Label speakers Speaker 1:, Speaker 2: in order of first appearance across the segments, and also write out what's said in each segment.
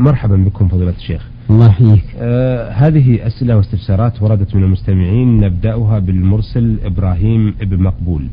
Speaker 1: مرحبا بكم فضيلة الشيخ.
Speaker 2: الله يحييك.
Speaker 1: آه هذه أسئلة واستفسارات وردت من المستمعين نبدأها بالمرسل إبراهيم ابن مقبول.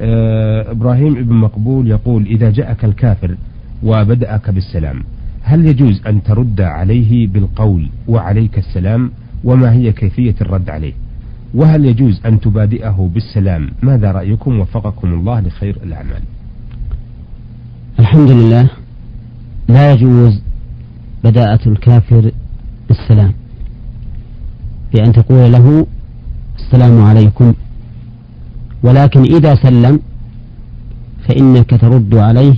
Speaker 1: آه إبراهيم ابن مقبول يقول إذا جاءك الكافر وبدأك بالسلام هل يجوز أن ترد عليه بالقول وعليك السلام؟ وما هي كيفية الرد عليه؟ وهل يجوز أن تبادئه بالسلام؟ ماذا رأيكم؟ وفقكم الله لخير الأعمال.
Speaker 2: الحمد لله. لا يجوز بداءة الكافر بالسلام بأن تقول له السلام عليكم. ولكن إذا سلم فإنك ترد عليه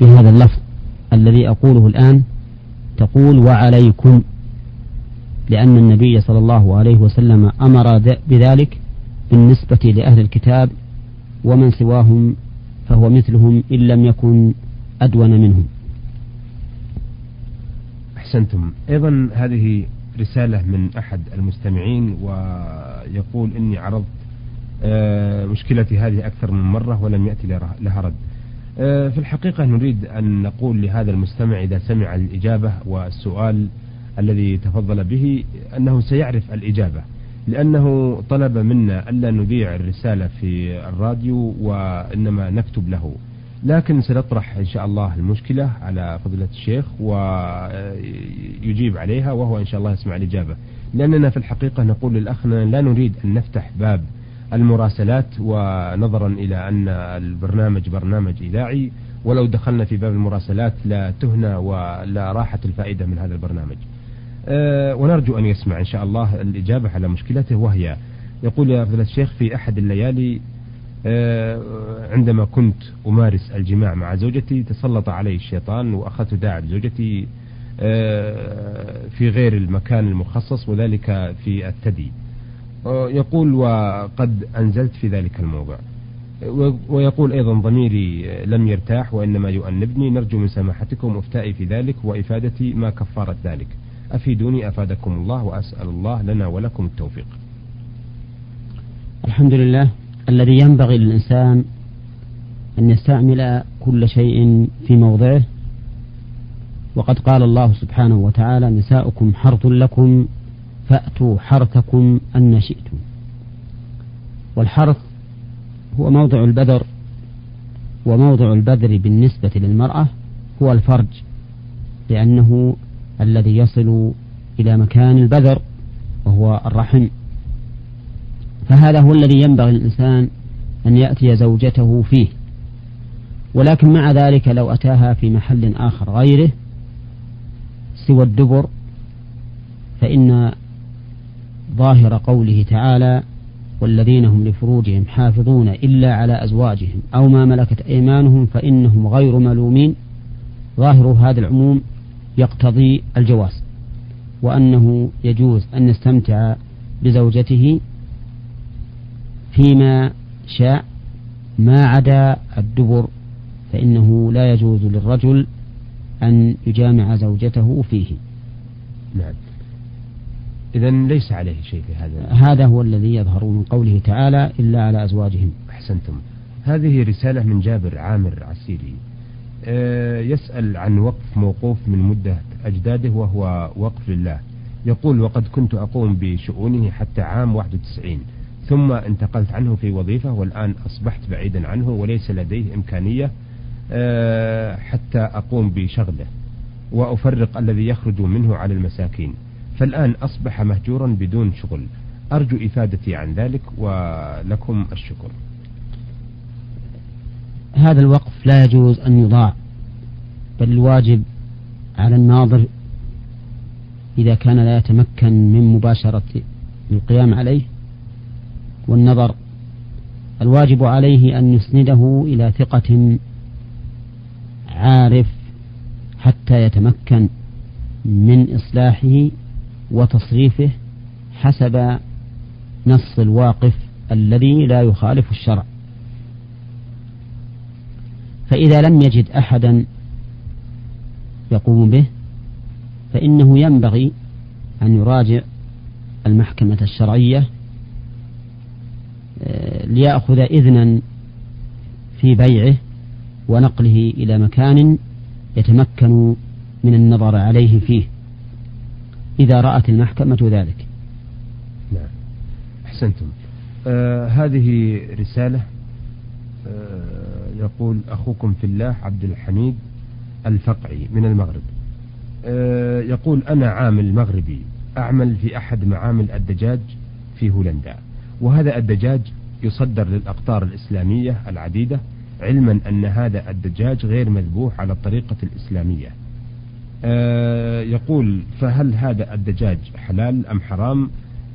Speaker 2: بهذا اللفظ الذي أقوله الآن. تقول وعليكم. لأن النبي صلى الله عليه وسلم أمر بذلك بالنسبة لأهل الكتاب. ومن سواهم فهو مثلهم إن لم يكن أدون منهم.
Speaker 1: أحسنتم. أيضا هذه رسالة من أحد المستمعين ويقول إني عرضت آه، مشكلتي هذه أكثر من مرة ولم يأتي لها رد. آه، في الحقيقة نريد أن نقول لهذا المستمع إذا سمع الإجابة والسؤال الذي تفضل به أنه سيعرف الإجابة لأنه طلب منا ألا نذيع الرسالة في الراديو وإنما نكتب له. لكن سنطرح إن شاء الله المشكلة على فضيلة الشيخ ويجيب عليها وهو إن شاء الله يسمع الإجابة. لأننا في الحقيقة نقول للأخ لا نريد أن نفتح باب المراسلات ونظرا إلى أن البرنامج برنامج إذاعي. ولو دخلنا في باب المراسلات لا تهنى ولا راحت الفائدة من هذا البرنامج. أه ونرجو أن يسمع إن شاء الله الإجابة على مشكلته وهي يقول يا فضيلة الشيخ في أحد الليالي عندما كنت أمارس الجماع مع زوجتي تسلط علي الشيطان وأخذت داعب زوجتي أه في غير المكان المخصص وذلك في الثدي يقول وقد أنزلت في ذلك الموضع. ويقول أيضا ضميري لم يرتاح وإنما يؤنبني. نرجو من سماحتكم إفتائي في ذلك وإفادتي ما كفارة ذلك. أفيدوني أفادكم الله وأسأل الله لنا ولكم التوفيق.
Speaker 2: الحمد لله. الذي ينبغي للإنسان أن يستعمل كل شيء في موضعه. وقد قال الله سبحانه وتعالى نساؤكم حرث لكم فأتوا حرثكم أن شئتم. والحرث هو موضع البذر وموضع البذر بالنسبة للمرأة هو الفرج لأنه الذي يصل إلى مكان البذر وهو الرحم. فهذا هو الذي ينبغي للإنسان أن يأتي زوجته فيه. ولكن مع ذلك لو أتاها في محل آخر غيره سوى الدبر فإن ظاهر قوله تعالى والذين هم لفروجهم حافظون إلا على أزواجهم أو ما ملكت أيمانهم فإنهم غير ملومين. ظاهر هذا العموم يقتضي الجواز وأنه يجوز أن يستمتع بزوجته فيما شاء ما عدا الدبر فإنه لا يجوز للرجل أن يجامع زوجته فيه.
Speaker 1: نعم. إذا ليس عليه شيء في هذا.
Speaker 2: هذا هو الذي يظهر من قوله تعالى إلا على أزواجهم.
Speaker 1: أحسنتم. هذه رسالة من جابر عامر عسيري. أه يسأل عن وقف موقوف من مدة أجداده وهو وقف لله. يقول وقد كنت أقوم بشؤونه حتى عام 91 ثم انتقلت عنه في وظيفة والآن أصبحت بعيدا عنه وليس لديه إمكانية أه حتى أقوم بشغله وأفرق الذي يخرج منه على المساكين. فالآن أصبح مهجورا بدون شغل. أرجو إفادتي عن ذلك ولكم الشكر.
Speaker 2: هذا الوقف لا يجوز أن يضاع بل الواجب على الناظر إذا كان لا يتمكن من مباشرة القيام عليه والنظر الواجب عليه أن يسنده إلى ثقة عارف حتى يتمكن من إصلاحه وتصريفه حسب نص الواقف الذي لا يخالف الشرع. فإذا لم يجد أحدا يقوم به فإنه ينبغي أن يراجع المحكمة الشرعية ليأخذ إذنا في بيعه ونقله إلى مكان يتمكن من النظر عليه فيه. إذا رأت المحكمة ذلك.
Speaker 1: نعم. أحسنتم. آه هذه رسالة آه يقول أخوكم في الله عبد الحميد الفقعي من المغرب. آه يقول أنا عامل مغربي أعمل في أحد معامل الدجاج في هولندا. وهذا الدجاج يصدر للأقطار الإسلامية العديدة علما أن هذا الدجاج غير مذبوح على الطريقة الإسلامية. آه يقول فهل هذا الدجاج حلال أم حرام؟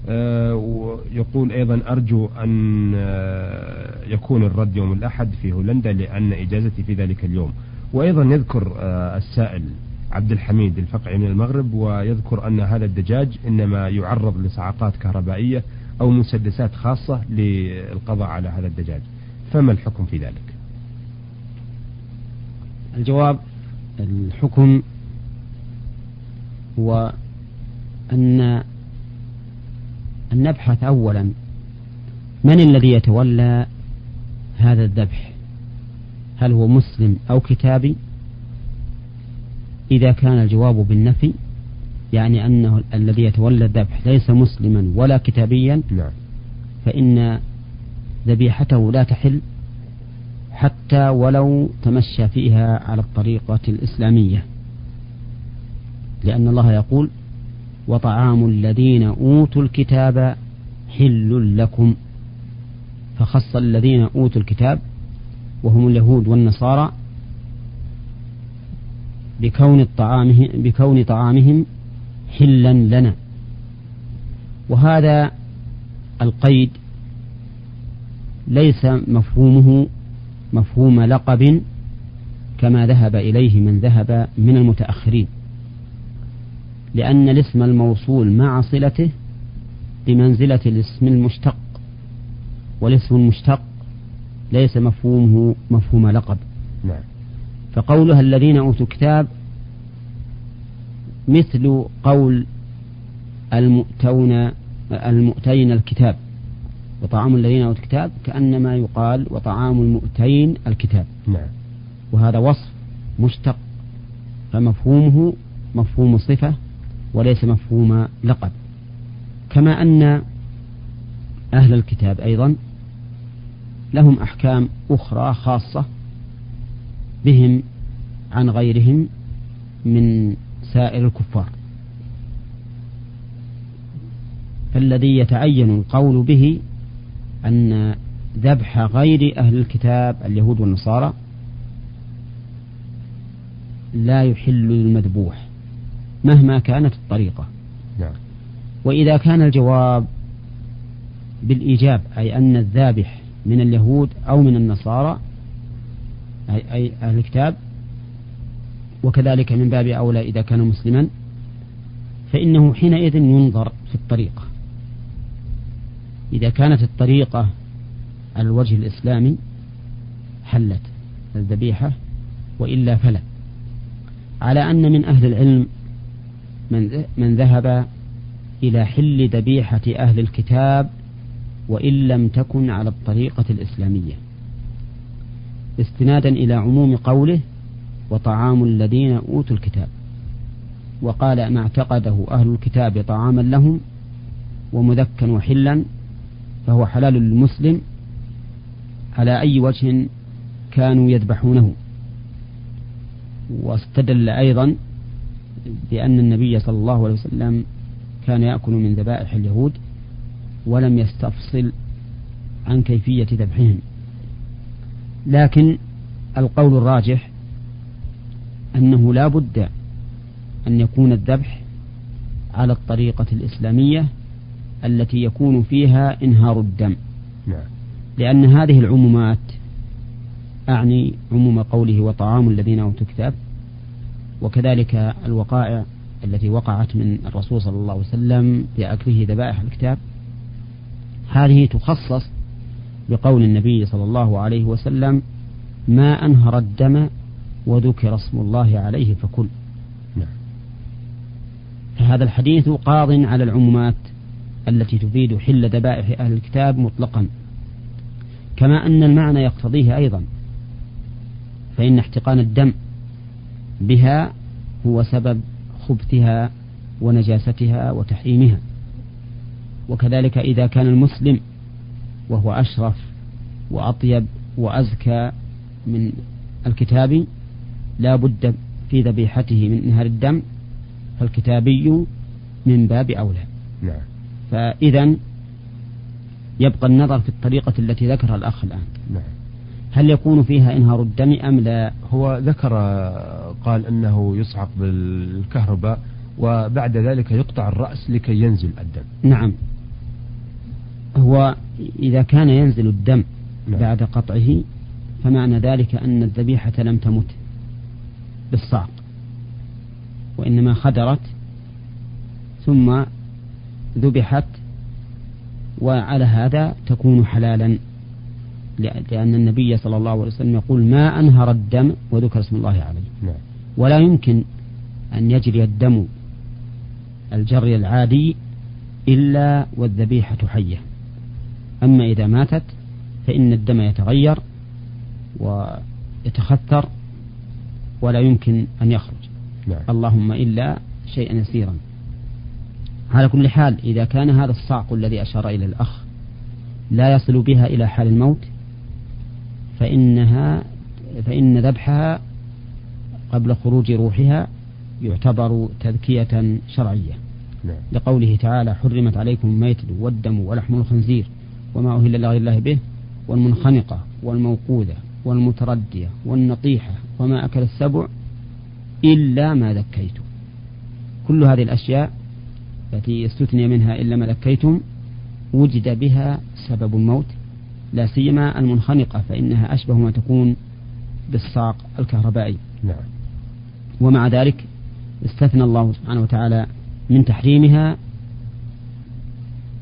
Speaker 1: آه ويقول أيضا أرجو أن آه يكون الرد يوم الأحد في هولندا لأن إجازتي في ذلك اليوم. وأيضا يذكر آه، السائل عبد الحميد الفقعي من المغرب ويذكر أن هذا الدجاج إنما يعرض لصعقات كهربائية أو مسدسات خاصة للقضاء على هذا الدجاج. فما الحكم في ذلك؟
Speaker 2: الجواب الحكم هو أن أن نبحث أولا من الذي يتولى هذا الذبح؟ هل هو مسلم أو كتابي؟ إذا كان الجواب بالنفي يعني أنه الذي يتولى الذبح ليس مسلما ولا كتابيا
Speaker 1: نعم.
Speaker 2: فإن ذبيحته لا تحل حتى ولو تمشى فيها على الطريقة الإسلامية لأن الله يقول وطعام الذين أوتوا الكتاب حل لكم فخص الذين أوتوا الكتاب وهم اليهود والنصارى بكون طعامهم بكون طعامهم حلا لنا. وهذا القيد ليس مفهومه مفهوم لقب كما ذهب إليه من ذهب من المتأخرين. لأن الاسم الموصول مع صلته بمنزلة الاسم المشتق والاسم المشتق ليس مفهومه مفهوم لقب.
Speaker 1: نعم.
Speaker 2: فقولها الذين أوتوا الكتاب مثل قول المؤتون المؤتين الكتاب. وطعام الذين أوتوا الكتاب كأنما يقال وطعام المؤتين الكتاب.
Speaker 1: نعم.
Speaker 2: وهذا وصف مشتق فمفهومه مفهوم صفة وليس مفهوم لقب. كما أن أهل الكتاب أيضا لهم أحكام أخرى خاصة بهم عن غيرهم من سائر الكفار فالذي يتعين القول به أن ذبح غير أهل الكتاب اليهود والنصارى لا يحل المذبوح مهما كانت الطريقة
Speaker 1: نعم.
Speaker 2: وإذا كان الجواب بالإيجاب أي أن الذابح من اليهود أو من النصارى أي, أي أهل الكتاب وكذلك من باب أولى إذا كان مسلما فإنه حينئذ ينظر في الطريقة. إذا كانت الطريقة على الوجه الإسلامي حلت الذبيحة وإلا فلا. على أن من أهل العلم من من ذهب إلى حل ذبيحة أهل الكتاب وإن لم تكن على الطريقة الإسلامية. استنادا إلى عموم قوله وطعام الذين أوتوا الكتاب. وقال ما اعتقده أهل الكتاب طعاما لهم ومذكا وحلا فهو حلال للمسلم على أي وجه كانوا يذبحونه. واستدل أيضا بأن النبي صلى الله عليه وسلم كان يأكل من ذبائح اليهود ولم يستفصل عن كيفية ذبحهم. لكن القول الراجح أنه لا بد أن يكون الذبح على الطريقة الإسلامية التي يكون فيها إنهار الدم
Speaker 1: نعم.
Speaker 2: لأن هذه العمومات أعني عموم قوله وطعام الذين أوتوا الكتاب وكذلك الوقائع التي وقعت من الرسول صلى الله عليه وسلم بأكله ذبائح الكتاب هذه تخصص بقول النبي صلى الله عليه وسلم ما أنهر الدم وذكر اسم الله عليه فكل
Speaker 1: نعم.
Speaker 2: فهذا الحديث قاض على العمومات التي تفيد حل ذبائح أهل الكتاب مطلقا. كما أن المعنى يقتضيه أيضا. فإن احتقان الدم بها هو سبب خبثها ونجاستها وتحريمها. وكذلك إذا كان المسلم وهو أشرف وأطيب وأزكى من الكتابي لا بد في ذبيحته من إنهار الدم فالكتابي من باب أولى.
Speaker 1: نعم.
Speaker 2: فإذا يبقى النظر في الطريقة التي ذكرها الأخ الآن.
Speaker 1: نعم.
Speaker 2: هل يكون فيها إنهار الدم أم لا؟
Speaker 1: هو ذكر قال أنه يصعق بالكهرباء وبعد ذلك يقطع الرأس لكي ينزل الدم.
Speaker 2: نعم. هو إذا كان ينزل الدم
Speaker 1: نعم.
Speaker 2: بعد قطعه فمعنى ذلك أن الذبيحة لم تمت. بالصعق وإنما خدرت ثم ذبحت وعلى هذا تكون حلالا لأن النبي صلى الله عليه وسلم يقول ما أنهر الدم وذكر اسم الله عليه
Speaker 1: نعم.
Speaker 2: ولا يمكن أن يجري الدم الجري العادي إلا والذبيحة حية أما إذا ماتت فإن الدم يتغير ويتخثر ولا يمكن أن يخرج
Speaker 1: نعم.
Speaker 2: اللهم إلا شيئا يسيرا على كل حال إذا كان هذا الصعق الذي أشار إلى الأخ لا يصل بها إلى حال الموت فإنها فإن ذبحها قبل خروج روحها يعتبر تذكية شرعية
Speaker 1: نعم.
Speaker 2: لقوله تعالى حرمت عليكم الميتة والدم ولحم الخنزير وما أهل لغير الله به والمنخنقة والموقوذة والمتردية والنطيحة وما أكل السبع إلا ما ذكيتم. كل هذه الأشياء التي استثني منها إلا ما ذكيتم وجد بها سبب الموت لا سيما المنخنقة فإنها أشبه ما تكون بالصاق الكهربائي.
Speaker 1: نعم.
Speaker 2: ومع ذلك استثنى الله سبحانه وتعالى من تحريمها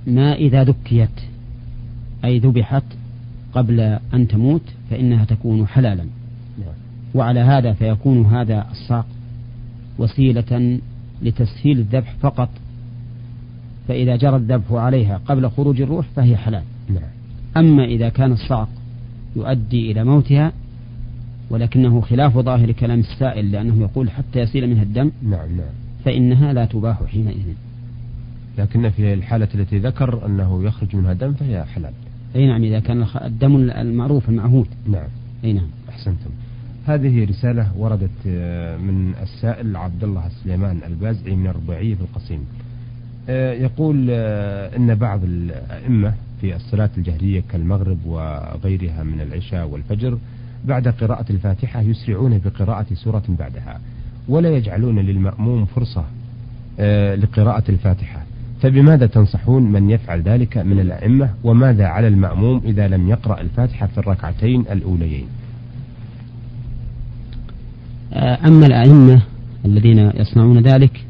Speaker 2: ما إذا ذكيت أي ذبحت قبل أن تموت فإنها تكون حلالا. وعلى هذا فيكون هذا الصاق وسيلة لتسهيل الذبح فقط. فإذا جرى الذبح عليها قبل خروج الروح فهي حلال.
Speaker 1: نعم.
Speaker 2: أما إذا كان الصعق يؤدي إلى موتها ولكنه خلاف ظاهر كلام السائل لأنه يقول حتى يسيل منها الدم
Speaker 1: نعم نعم.
Speaker 2: فإنها لا تباح حينئذ.
Speaker 1: لكن في الحالة التي ذكر أنه يخرج منها دم فهي حلال.
Speaker 2: أي نعم إذا كان الدم المعروف المعهود.
Speaker 1: نعم.
Speaker 2: أي نعم.
Speaker 1: أحسنتم. هذه رسالة وردت آه، من السائل عبد الله سليمان البازعي من الرباعية في القصيم. آه، يقول آه، أن بعض الأئمة في الصلاة الجهرية كالمغرب وغيرها من العشاء والفجر بعد قراءة الفاتحة يسرعون بقراءة سورة بعدها ولا يجعلون للمأموم فرصة لقراءة الفاتحة. فبماذا تنصحون من يفعل ذلك من الأئمة؟ وماذا على المأموم إذا لم يقرأ الفاتحة في الركعتين الأوليين؟
Speaker 2: أما الأئمة الذين يصنعون ذلك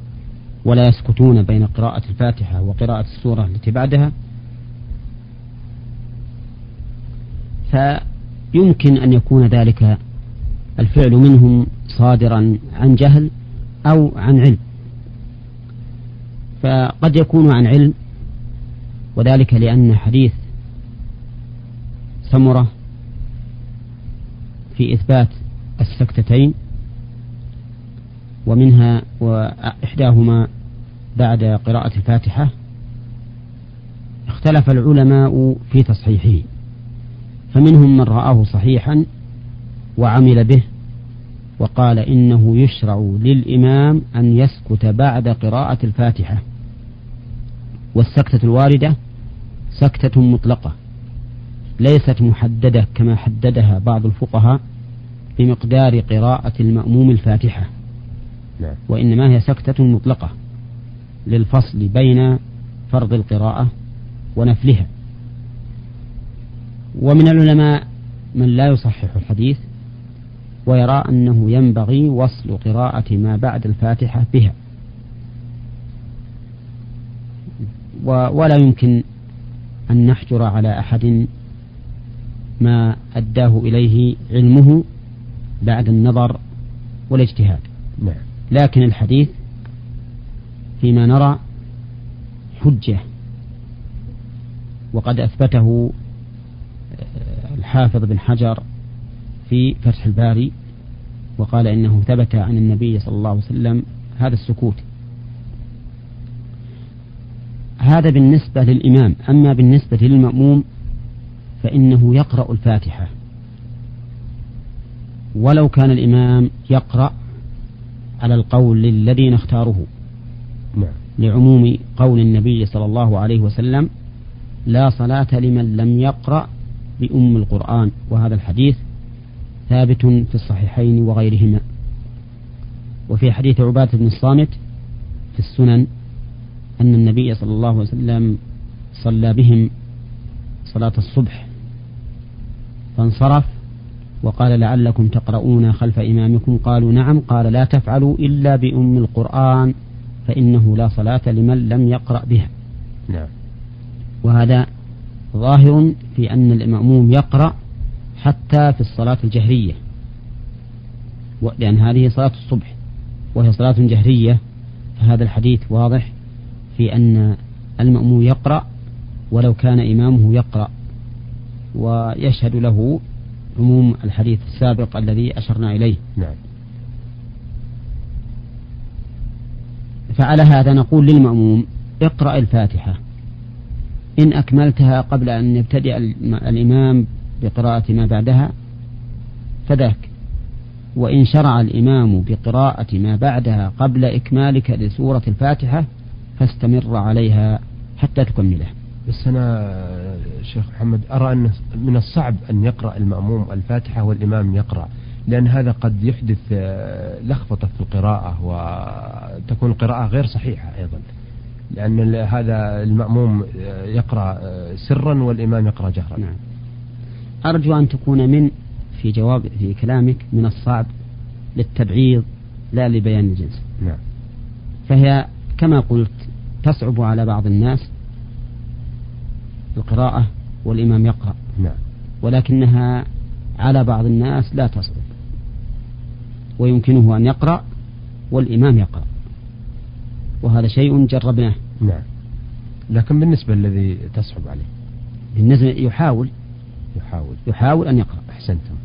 Speaker 2: ولا يسكتون بين قراءة الفاتحة وقراءة السورة التي بعدها فيمكن أن يكون ذلك الفعل منهم صادرا عن جهل أو عن علم. فقد يكون عن علم وذلك لأن حديث سمرة في إثبات السكتتين ومنها وإحداهما بعد قراءة الفاتحة اختلف العلماء في تصحيحه فمنهم من رآه صحيحا وعمل به وقال إنه يشرع للإمام أن يسكت بعد قراءة الفاتحة والسكتة الواردة سكتة مطلقة ليست محددة كما حددها بعض الفقهاء بمقدار قراءة المأموم الفاتحة.
Speaker 1: نعم.
Speaker 2: وإنما هي سكتة مطلقة للفصل بين فرض القراءة ونفلها ومن العلماء من لا يصحح الحديث ويرى أنه ينبغي وصل قراءة ما بعد الفاتحة بها ولا يمكن أن نحجر على أحد ما أداه إليه علمه بعد النظر والاجتهاد
Speaker 1: نعم.
Speaker 2: لكن الحديث فيما نرى حجة. وقد أثبته آه، الحافظ بن حجر في فتح الباري وقال إنه ثبت عن النبي صلى الله عليه وسلم هذا السكوت. هذا بالنسبة للإمام أما بالنسبة للمأموم فإنه يقرأ الفاتحة. ولو كان الإمام يقرأ على القول الذي نختاره نعم. لعموم قول النبي صلى الله عليه وسلم لا صلاة لمن لم يقرأ بأم القرآن وهذا الحديث ثابت في الصحيحين وغيرهما وفي حديث عبادة بن الصامت في السنن أن النبي صلى الله عليه وسلم صلى بهم صلاة الصبح فانصرف وقال لعلكم تقرؤون خلف إمامكم قالوا نعم قال لا تفعلوا إلا بأم القرآن فإنه لا صلاة لمن لم يقرأ بها. نعم. وهذا ظاهر في أن المأموم يقرأ حتى في الصلاة الجهرية. لأن هذه صلاة الصبح وهي صلاة جهرية فهذا الحديث واضح في أن المأموم يقرأ ولو كان إمامه يقرأ ويشهد له عموم الحديث السابق الذي أشرنا إليه. نعم. فعلى هذا نقول للمأموم اقرأ الفاتحة. إن أكملتها قبل أن يبتدئ الإمام بقراءة ما بعدها فذاك. وإن شرع الإمام بقراءة ما بعدها قبل إكمالك لسورة الفاتحة فاستمر عليها حتى تكملها
Speaker 1: بس أنا شيخ محمد أرى أن من الصعب أن يقرأ المأموم الفاتحة والإمام يقرأ لأن هذا قد يحدث آه، لخبطة في القراءة وتكون القراءة غير صحيحة أيضا لأن هذا المأموم آه، يقرأ آه، سرا والإمام يقرأ جهرا نعم.
Speaker 2: أرجو أن تكون من في جواب في كلامك من الصعب للتبعيض لا لبيان الجنس نعم. فهي كما قلت تصعب على بعض الناس القراءة والإمام يقرأ. نعم. ولكنها على بعض الناس لا تصعب ويمكنه أن يقرأ والإمام يقرأ. وهذا شيء جربناه.
Speaker 1: نعم. لكن بالنسبة الذي تصعب عليه؟
Speaker 2: بالنسبة يحاول.
Speaker 1: يحاول.
Speaker 2: يحاول أن يقرأ.
Speaker 1: أحسنتم.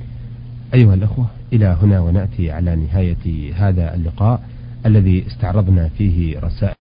Speaker 1: أيها الأخوة إلى هنا ونأتي على نهاية هذا اللقاء الذي استعرضنا فيه رسائل.